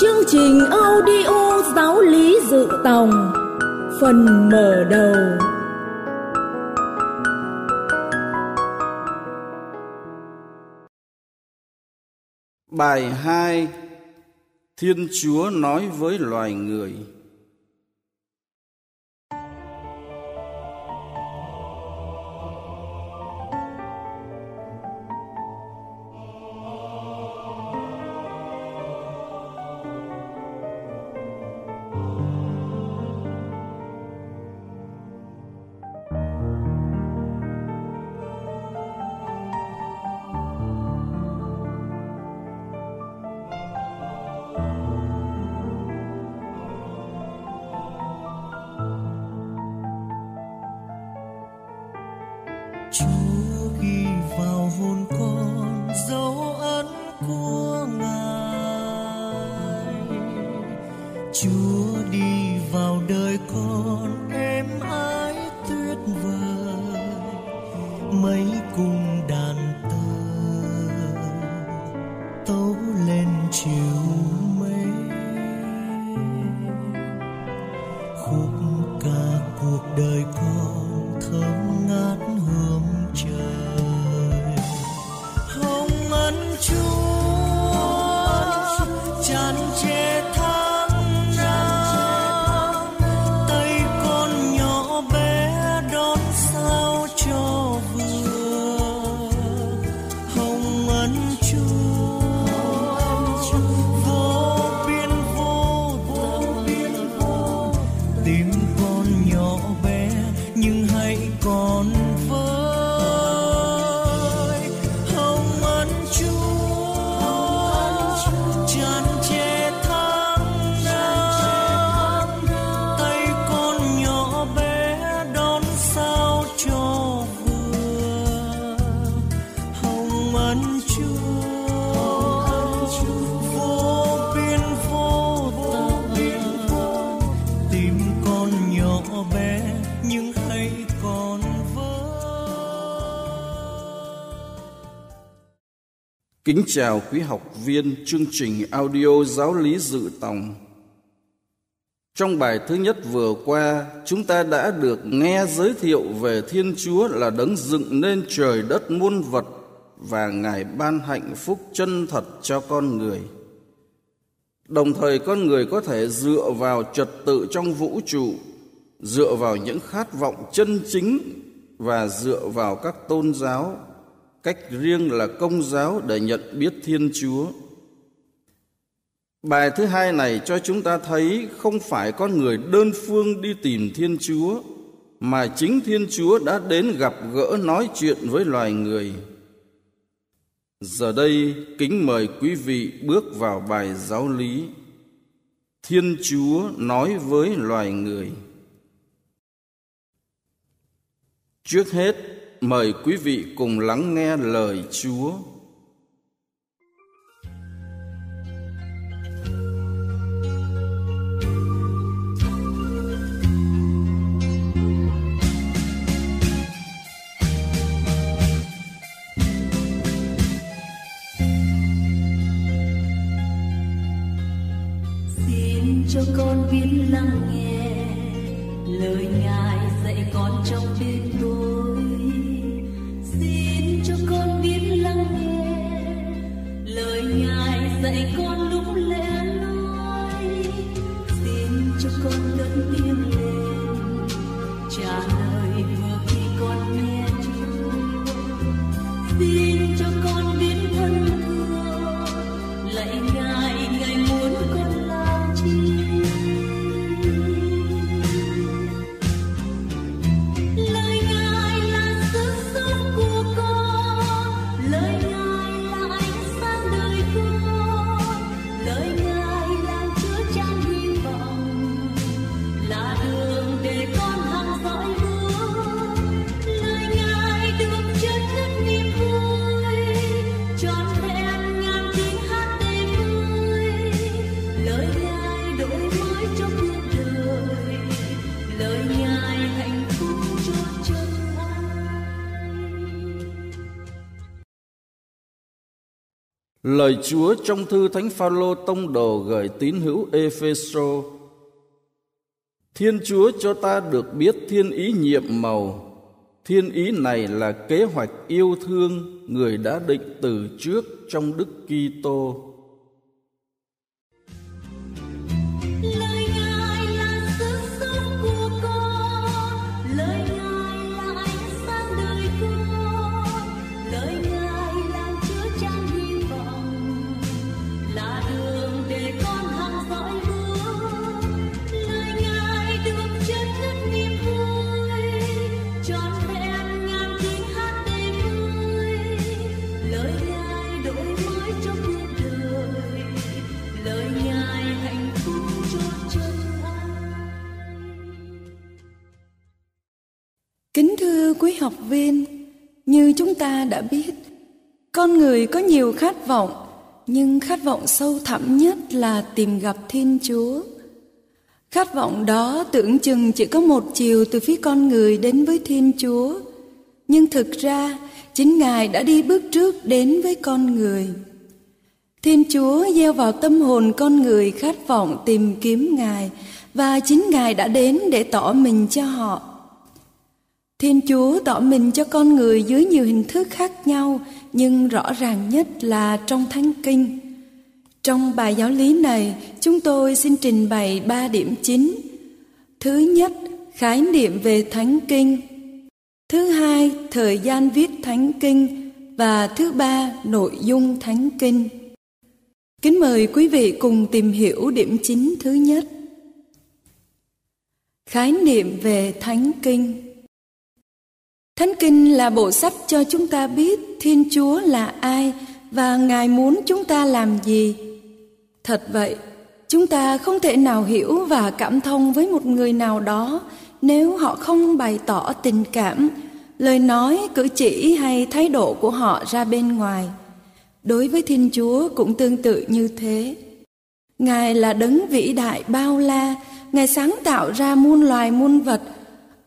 Chương trình audio giáo lý dự tòng, Phần mở đầu. Bài 2 Thiên Chúa nói với loài người. Tận Kính chào quý học viên chương trình audio giáo lý dự tòng. Trong bài thứ nhất vừa qua, chúng ta đã được nghe giới thiệu về Thiên Chúa là đấng dựng nên trời đất muôn vật và Ngài ban hạnh phúc chân thật cho con người. Đồng thời con người có thể dựa vào trật tự trong vũ trụ, dựa vào những khát vọng chân chính và dựa vào các tôn giáo cách riêng là công giáo để nhận biết Thiên Chúa. Bài thứ hai này cho chúng ta thấy không phải con người đơn phương đi tìm Thiên Chúa, mà chính Thiên Chúa đã đến gặp gỡ nói chuyện với loài người. Giờ đây, kính mời quý vị bước vào bài giáo lý. Thiên Chúa nói với loài người. Trước hết, mời quý vị cùng lắng nghe lời Chúa. xin cho con biết lắng nghe lời ngài dạy con trong đêm tối xin cho con biết lắng nghe. Lời ngài dạy con lúc lẽ nói. Xin cho con lớn tiếng lên trả Lời Chúa trong thư Thánh Phaolô tông đồ gửi tín hữu Epheso. Thiên Chúa cho ta được biết thiên ý nhiệm màu. Thiên ý này là kế hoạch yêu thương người đã định từ trước trong Đức Kitô học viên, như chúng ta đã biết, con người có nhiều khát vọng, nhưng khát vọng sâu thẳm nhất là tìm gặp Thiên Chúa. Khát vọng đó tưởng chừng chỉ có một chiều từ phía con người đến với Thiên Chúa, nhưng thực ra chính Ngài đã đi bước trước đến với con người. Thiên Chúa gieo vào tâm hồn con người khát vọng tìm kiếm Ngài và chính Ngài đã đến để tỏ mình cho họ. Thiên Chúa tỏ mình cho con người dưới nhiều hình thức khác nhau, nhưng rõ ràng nhất là trong Thánh Kinh. Trong bài giáo lý này, chúng tôi xin trình bày ba điểm chính. Thứ nhất, khái niệm về Thánh Kinh. Thứ hai, thời gian viết Thánh Kinh. Và thứ ba, nội dung Thánh Kinh. Kính mời quý vị cùng tìm hiểu điểm chính thứ nhất. Khái niệm về Thánh Kinh Thánh Kinh là bộ sách cho chúng ta biết Thiên Chúa là ai và Ngài muốn chúng ta làm gì. Thật vậy, chúng ta không thể nào hiểu và cảm thông với một người nào đó nếu họ không bày tỏ tình cảm, lời nói, cử chỉ hay thái độ của họ ra bên ngoài. Đối với Thiên Chúa cũng tương tự như thế. Ngài là đấng vĩ đại bao la, Ngài sáng tạo ra muôn loài muôn vật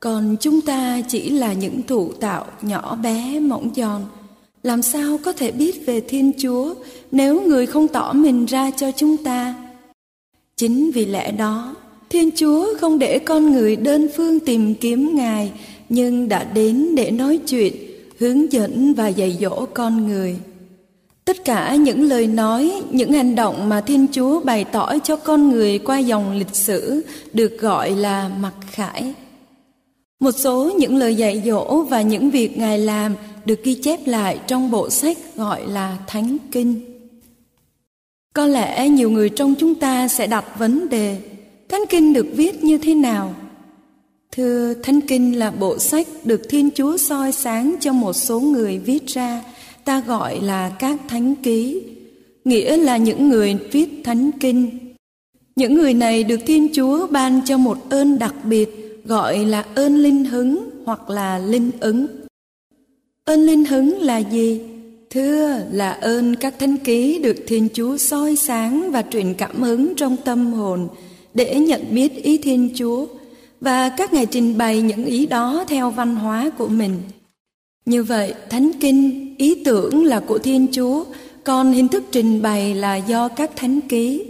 còn chúng ta chỉ là những thụ tạo nhỏ bé mỏng giòn. Làm sao có thể biết về thiên chúa nếu người không tỏ mình ra cho chúng ta? Chính vì lẽ đó, thiên chúa không để con người đơn phương tìm kiếm ngài, nhưng đã đến để nói chuyện, hướng dẫn và dạy dỗ con người. Tất cả những lời nói, những hành động mà thiên chúa bày tỏ cho con người qua dòng lịch sử được gọi là mặc khải một số những lời dạy dỗ và những việc Ngài làm được ghi chép lại trong bộ sách gọi là Thánh Kinh. Có lẽ nhiều người trong chúng ta sẽ đặt vấn đề Thánh Kinh được viết như thế nào? Thưa, Thánh Kinh là bộ sách được Thiên Chúa soi sáng cho một số người viết ra, ta gọi là các thánh ký, nghĩa là những người viết Thánh Kinh. Những người này được Thiên Chúa ban cho một ơn đặc biệt gọi là ơn linh hứng hoặc là linh ứng. Ơn linh hứng là gì? Thưa là ơn các thánh ký được Thiên Chúa soi sáng và truyền cảm hứng trong tâm hồn để nhận biết ý Thiên Chúa và các ngài trình bày những ý đó theo văn hóa của mình. Như vậy, Thánh Kinh, ý tưởng là của Thiên Chúa, còn hình thức trình bày là do các thánh ký.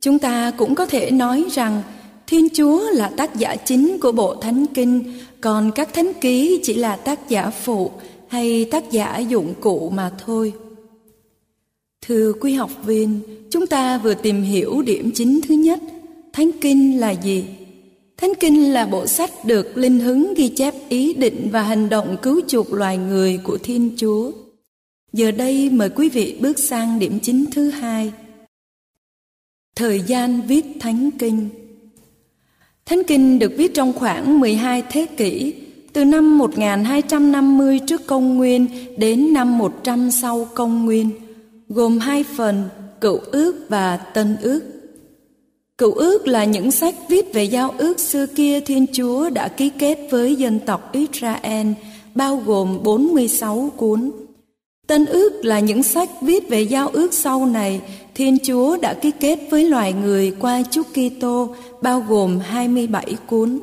Chúng ta cũng có thể nói rằng Thiên Chúa là tác giả chính của bộ Thánh Kinh, còn các thánh ký chỉ là tác giả phụ hay tác giả dụng cụ mà thôi. Thưa quý học viên, chúng ta vừa tìm hiểu điểm chính thứ nhất, Thánh Kinh là gì? Thánh Kinh là bộ sách được linh hứng ghi chép ý định và hành động cứu chuộc loài người của Thiên Chúa. Giờ đây mời quý vị bước sang điểm chính thứ hai. Thời gian viết Thánh Kinh Thánh Kinh được viết trong khoảng 12 thế kỷ, từ năm 1250 trước công nguyên đến năm 100 sau công nguyên, gồm hai phần, cựu ước và tân ước. Cựu ước là những sách viết về giao ước xưa kia Thiên Chúa đã ký kết với dân tộc Israel, bao gồm 46 cuốn. Tân ước là những sách viết về giao ước sau này Thiên Chúa đã ký kết với loài người qua Chúa Kitô bao gồm 27 cuốn.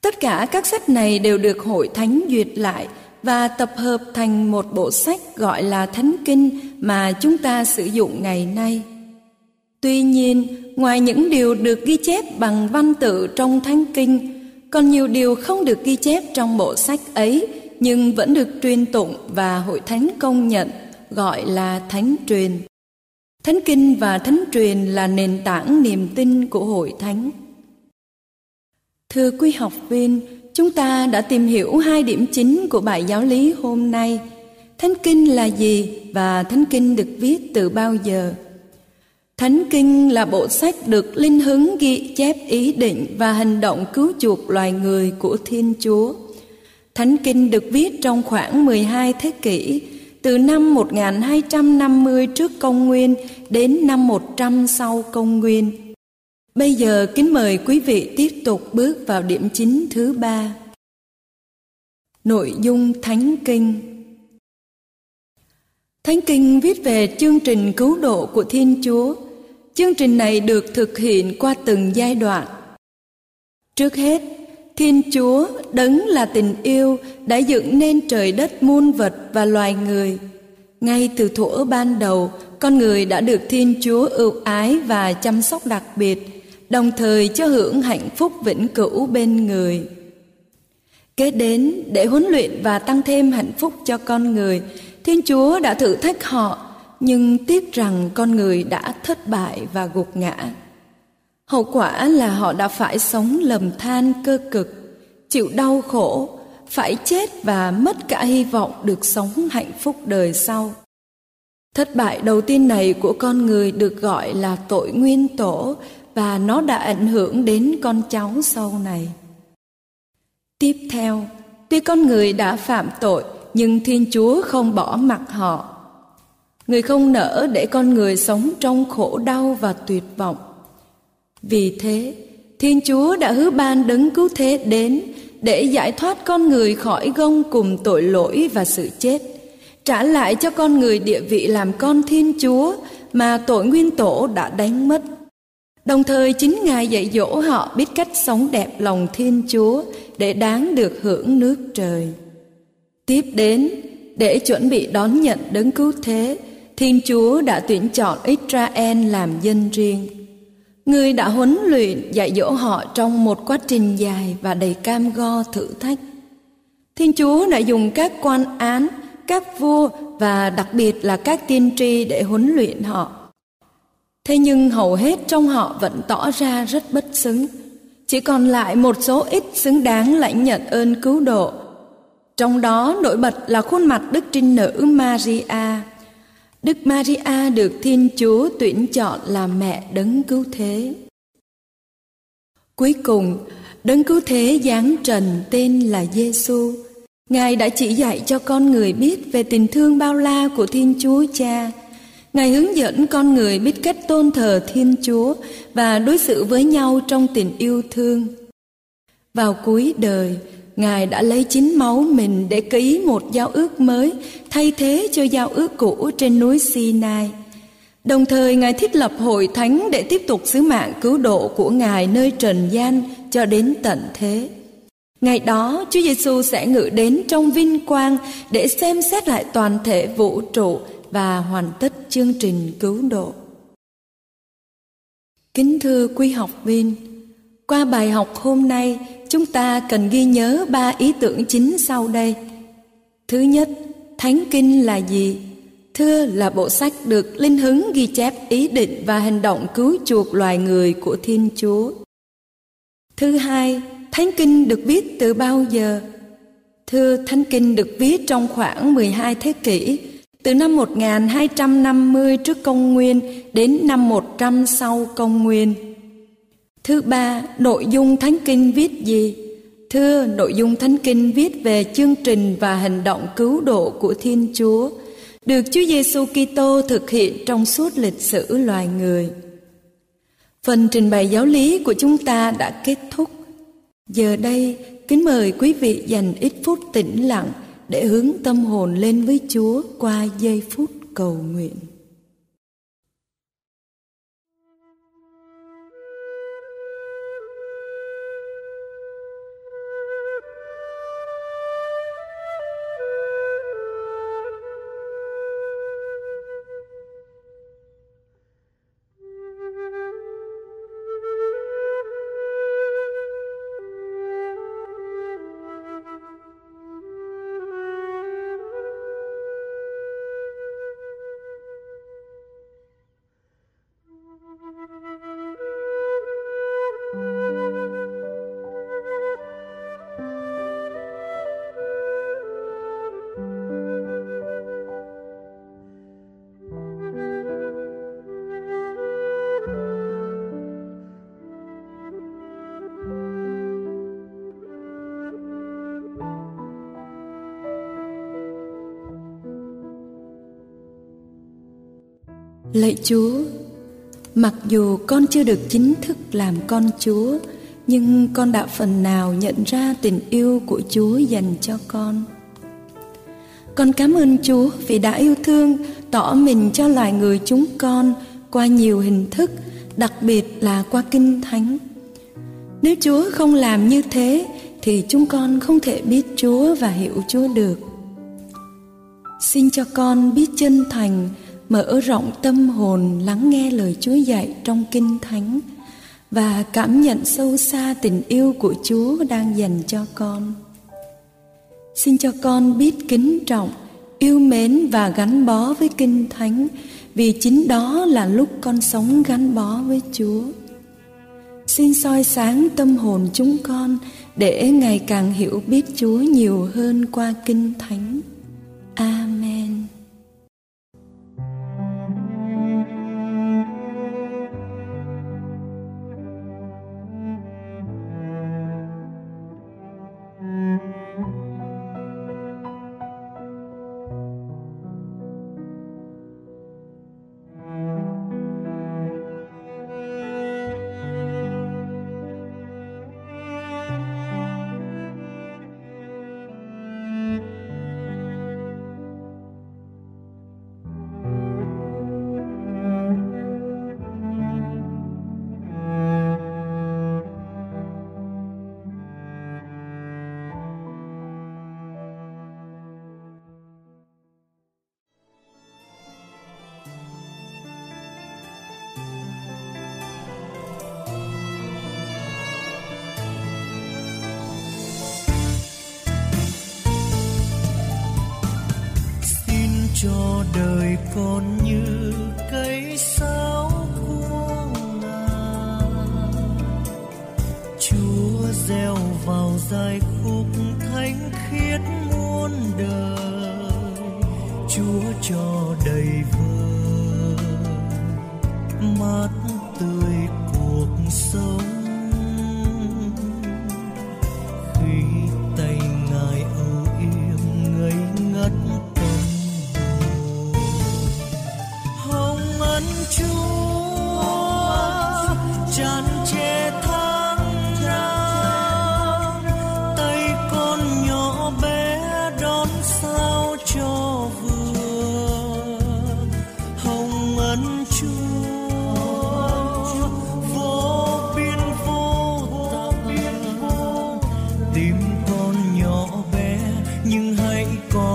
Tất cả các sách này đều được hội thánh duyệt lại và tập hợp thành một bộ sách gọi là Thánh Kinh mà chúng ta sử dụng ngày nay. Tuy nhiên, ngoài những điều được ghi chép bằng văn tự trong Thánh Kinh, còn nhiều điều không được ghi chép trong bộ sách ấy nhưng vẫn được truyền tụng và hội thánh công nhận gọi là thánh truyền. Thánh kinh và thánh truyền là nền tảng niềm tin của hội thánh. Thưa quý học viên, chúng ta đã tìm hiểu hai điểm chính của bài giáo lý hôm nay. Thánh kinh là gì và thánh kinh được viết từ bao giờ? Thánh Kinh là bộ sách được linh hứng ghi chép ý định và hành động cứu chuộc loài người của Thiên Chúa. Thánh Kinh được viết trong khoảng 12 thế kỷ, từ năm 1250 trước công nguyên đến năm 100 sau công nguyên. Bây giờ kính mời quý vị tiếp tục bước vào điểm chính thứ ba. Nội dung Thánh Kinh Thánh Kinh viết về chương trình cứu độ của Thiên Chúa – Chương trình này được thực hiện qua từng giai đoạn. Trước hết, Thiên Chúa đấng là tình yêu đã dựng nên trời đất muôn vật và loài người. Ngay từ thuở ban đầu, con người đã được Thiên Chúa ưu ái và chăm sóc đặc biệt, đồng thời cho hưởng hạnh phúc vĩnh cửu bên người. Kế đến, để huấn luyện và tăng thêm hạnh phúc cho con người, Thiên Chúa đã thử thách họ nhưng tiếc rằng con người đã thất bại và gục ngã hậu quả là họ đã phải sống lầm than cơ cực, chịu đau khổ, phải chết và mất cả hy vọng được sống hạnh phúc đời sau. Thất bại đầu tiên này của con người được gọi là tội nguyên tổ và nó đã ảnh hưởng đến con cháu sau này. Tiếp theo, tuy con người đã phạm tội, nhưng thiên chúa không bỏ mặc họ. Người không nỡ để con người sống trong khổ đau và tuyệt vọng vì thế, thiên chúa đã hứa ban đấng cứu thế đến để giải thoát con người khỏi gông cùng tội lỗi và sự chết, trả lại cho con người địa vị làm con thiên chúa mà tội nguyên tổ đã đánh mất đồng thời, chính ngài dạy dỗ họ biết cách sống đẹp lòng thiên chúa để đáng được hưởng nước trời tiếp đến, để chuẩn bị đón nhận đấng cứu thế, Thiên Chúa đã tuyển chọn Israel làm dân riêng. Người đã huấn luyện dạy dỗ họ trong một quá trình dài và đầy cam go thử thách. Thiên Chúa đã dùng các quan án, các vua và đặc biệt là các tiên tri để huấn luyện họ. Thế nhưng hầu hết trong họ vẫn tỏ ra rất bất xứng. Chỉ còn lại một số ít xứng đáng lãnh nhận ơn cứu độ. Trong đó nổi bật là khuôn mặt Đức Trinh Nữ Maria Đức Maria được Thiên Chúa tuyển chọn làm mẹ đấng cứu thế. Cuối cùng, đấng cứu thế giáng trần tên là Giêsu. Ngài đã chỉ dạy cho con người biết về tình thương bao la của Thiên Chúa Cha. Ngài hướng dẫn con người biết cách tôn thờ Thiên Chúa và đối xử với nhau trong tình yêu thương. Vào cuối đời, Ngài đã lấy chính máu mình để ký một giao ước mới thay thế cho giao ước cũ trên núi Sinai. Đồng thời Ngài thiết lập hội thánh để tiếp tục sứ mạng cứu độ của Ngài nơi trần gian cho đến tận thế. Ngày đó Chúa Giêsu sẽ ngự đến trong vinh quang để xem xét lại toàn thể vũ trụ và hoàn tất chương trình cứu độ. Kính thưa quý học viên, qua bài học hôm nay, chúng ta cần ghi nhớ ba ý tưởng chính sau đây. Thứ nhất, Thánh Kinh là gì? Thưa là bộ sách được linh hứng ghi chép ý định và hành động cứu chuộc loài người của Thiên Chúa. Thứ hai, Thánh Kinh được viết từ bao giờ? Thưa, Thánh Kinh được viết trong khoảng 12 thế kỷ, từ năm 1250 trước công nguyên đến năm 100 sau công nguyên. Thứ ba, nội dung Thánh Kinh viết gì? Thưa, nội dung Thánh Kinh viết về chương trình và hành động cứu độ của Thiên Chúa, được Chúa Giêsu Kitô thực hiện trong suốt lịch sử loài người. Phần trình bày giáo lý của chúng ta đã kết thúc. Giờ đây, kính mời quý vị dành ít phút tĩnh lặng để hướng tâm hồn lên với Chúa qua giây phút cầu nguyện. Lạy Chúa, mặc dù con chưa được chính thức làm con Chúa, nhưng con đã phần nào nhận ra tình yêu của Chúa dành cho con. Con cảm ơn Chúa vì đã yêu thương, tỏ mình cho loài người chúng con qua nhiều hình thức, đặc biệt là qua kinh thánh. Nếu Chúa không làm như thế thì chúng con không thể biết Chúa và hiểu Chúa được. Xin cho con biết chân thành, mở rộng tâm hồn lắng nghe lời Chúa dạy trong kinh thánh và cảm nhận sâu xa tình yêu của Chúa đang dành cho con. Xin cho con biết kính trọng, yêu mến và gắn bó với kinh thánh vì chính đó là lúc con sống gắn bó với Chúa. Xin soi sáng tâm hồn chúng con để ngày càng hiểu biết Chúa nhiều hơn qua kinh thánh. Amen. Cho đời con như cây sáo của ngàn, chúa gieo vào dài khúc thánh khiết muôn đời. Chúa cho đầy vơi mát tươi cuộc sống. nhưng hãy có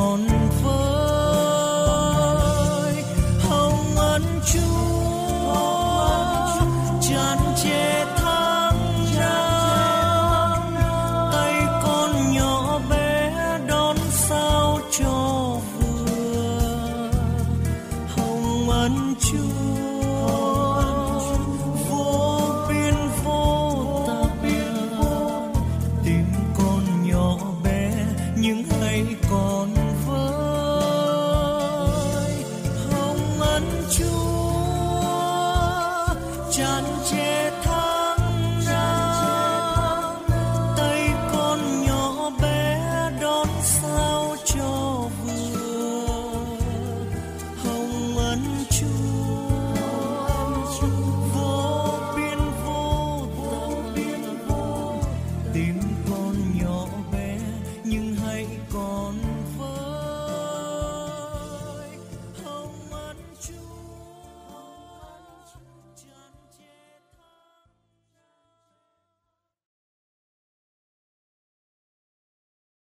chán chê.